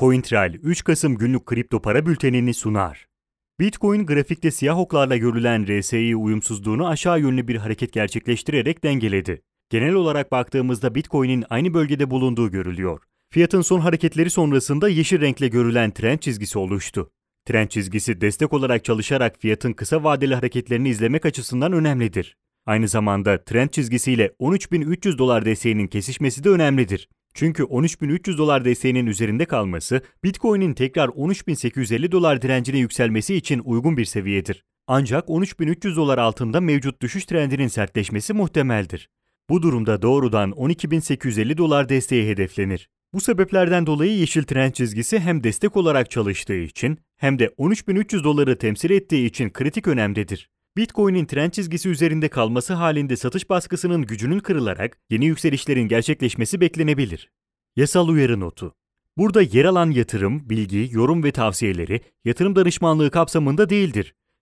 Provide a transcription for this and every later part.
CoinTrail 3 Kasım günlük kripto para bültenini sunar. Bitcoin grafikte siyah oklarla görülen RSI uyumsuzluğunu aşağı yönlü bir hareket gerçekleştirerek dengeledi. Genel olarak baktığımızda Bitcoin'in aynı bölgede bulunduğu görülüyor. Fiyatın son hareketleri sonrasında yeşil renkle görülen trend çizgisi oluştu. Trend çizgisi destek olarak çalışarak fiyatın kısa vadeli hareketlerini izlemek açısından önemlidir. Aynı zamanda trend çizgisiyle 13.300 dolar desteğinin kesişmesi de önemlidir. Çünkü 13.300 dolar desteğinin üzerinde kalması, Bitcoin'in tekrar 13.850 dolar direncine yükselmesi için uygun bir seviyedir. Ancak 13.300 dolar altında mevcut düşüş trendinin sertleşmesi muhtemeldir. Bu durumda doğrudan 12.850 dolar desteği hedeflenir. Bu sebeplerden dolayı yeşil trend çizgisi hem destek olarak çalıştığı için hem de 13.300 doları temsil ettiği için kritik önemdedir. Bitcoin'in trend çizgisi üzerinde kalması halinde satış baskısının gücünün kırılarak yeni yükselişlerin gerçekleşmesi beklenebilir. Yasal uyarı notu. Burada yer alan yatırım, bilgi, yorum ve tavsiyeleri yatırım danışmanlığı kapsamında değildir.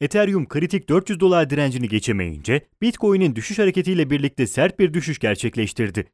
Ethereum kritik 400 dolar direncini geçemeyince Bitcoin'in düşüş hareketiyle birlikte sert bir düşüş gerçekleştirdi.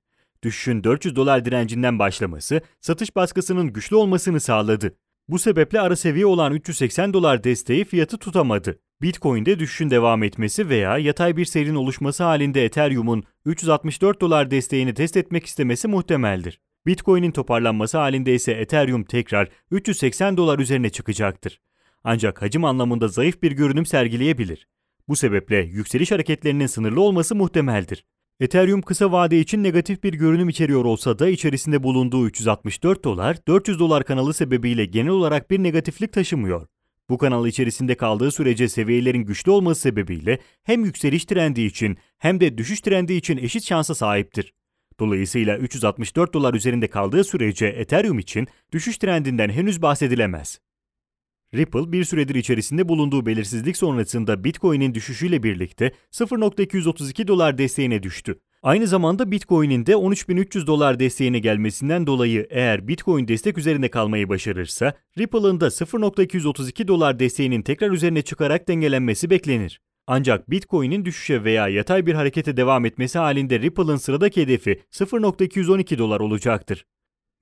Düşüşün 400 dolar direncinden başlaması satış baskısının güçlü olmasını sağladı. Bu sebeple ara seviye olan 380 dolar desteği fiyatı tutamadı. Bitcoin'de düşüşün devam etmesi veya yatay bir seyrin oluşması halinde Ethereum'un 364 dolar desteğini test etmek istemesi muhtemeldir. Bitcoin'in toparlanması halinde ise Ethereum tekrar 380 dolar üzerine çıkacaktır. Ancak hacim anlamında zayıf bir görünüm sergileyebilir. Bu sebeple yükseliş hareketlerinin sınırlı olması muhtemeldir. Ethereum kısa vade için negatif bir görünüm içeriyor olsa da içerisinde bulunduğu 364 dolar, 400 dolar kanalı sebebiyle genel olarak bir negatiflik taşımıyor. Bu kanal içerisinde kaldığı sürece seviyelerin güçlü olması sebebiyle hem yükseliş trendi için hem de düşüş trendi için eşit şansa sahiptir. Dolayısıyla 364 dolar üzerinde kaldığı sürece Ethereum için düşüş trendinden henüz bahsedilemez. Ripple bir süredir içerisinde bulunduğu belirsizlik sonrasında Bitcoin'in düşüşüyle birlikte 0.232 dolar desteğine düştü. Aynı zamanda Bitcoin'in de 13.300 dolar desteğine gelmesinden dolayı eğer Bitcoin destek üzerinde kalmayı başarırsa, Ripple'ın da 0.232 dolar desteğinin tekrar üzerine çıkarak dengelenmesi beklenir. Ancak Bitcoin'in düşüşe veya yatay bir harekete devam etmesi halinde Ripple'ın sıradaki hedefi 0.212 dolar olacaktır.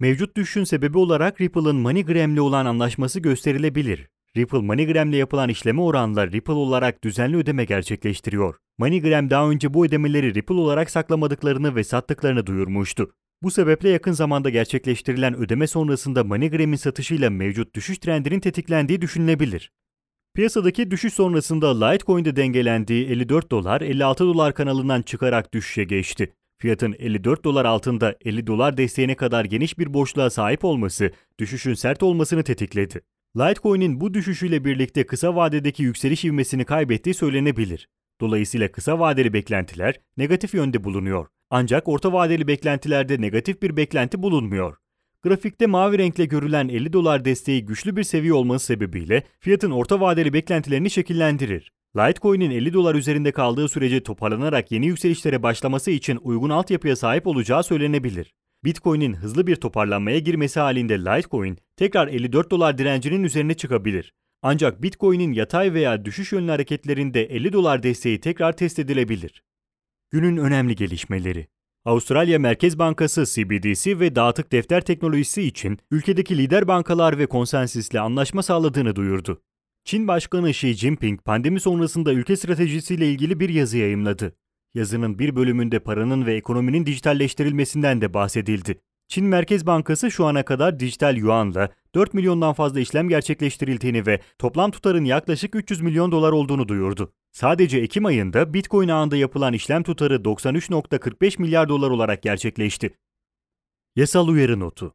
Mevcut düşüşün sebebi olarak Ripple'ın MoneyGram'le olan anlaşması gösterilebilir. Ripple MoneyGram'le yapılan işleme oranla Ripple olarak düzenli ödeme gerçekleştiriyor. MoneyGram daha önce bu ödemeleri Ripple olarak saklamadıklarını ve sattıklarını duyurmuştu. Bu sebeple yakın zamanda gerçekleştirilen ödeme sonrasında MoneyGram'in satışıyla mevcut düşüş trendinin tetiklendiği düşünülebilir. Piyasadaki düşüş sonrasında Litecoin'de dengelendiği 54 dolar 56 dolar kanalından çıkarak düşüşe geçti. Fiyatın 54 dolar altında 50 dolar desteğine kadar geniş bir boşluğa sahip olması düşüşün sert olmasını tetikledi. Litecoin'in bu düşüşüyle birlikte kısa vadedeki yükseliş ivmesini kaybettiği söylenebilir. Dolayısıyla kısa vadeli beklentiler negatif yönde bulunuyor. Ancak orta vadeli beklentilerde negatif bir beklenti bulunmuyor. Grafikte mavi renkle görülen 50 dolar desteği güçlü bir seviye olması sebebiyle fiyatın orta vadeli beklentilerini şekillendirir. Litecoin'in 50 dolar üzerinde kaldığı sürece toparlanarak yeni yükselişlere başlaması için uygun altyapıya sahip olacağı söylenebilir. Bitcoin'in hızlı bir toparlanmaya girmesi halinde Litecoin tekrar 54 dolar direncinin üzerine çıkabilir. Ancak Bitcoin'in yatay veya düşüş yönlü hareketlerinde 50 dolar desteği tekrar test edilebilir. Günün önemli gelişmeleri Avustralya Merkez Bankası CBDC ve dağıtık defter teknolojisi için ülkedeki lider bankalar ve konsensüsle anlaşma sağladığını duyurdu. Çin Başkanı Xi Jinping pandemi sonrasında ülke stratejisiyle ilgili bir yazı yayımladı. Yazının bir bölümünde paranın ve ekonominin dijitalleştirilmesinden de bahsedildi. Çin Merkez Bankası şu ana kadar dijital yuanla 4 milyondan fazla işlem gerçekleştirildiğini ve toplam tutarın yaklaşık 300 milyon dolar olduğunu duyurdu. Sadece Ekim ayında Bitcoin ağında yapılan işlem tutarı 93.45 milyar dolar olarak gerçekleşti. Yasal uyarı notu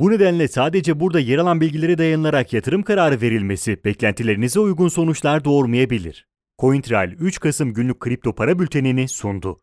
Bu nedenle sadece burada yer alan bilgilere dayanılarak yatırım kararı verilmesi beklentilerinize uygun sonuçlar doğurmayabilir. CoinTrail 3 Kasım günlük kripto para bültenini sundu.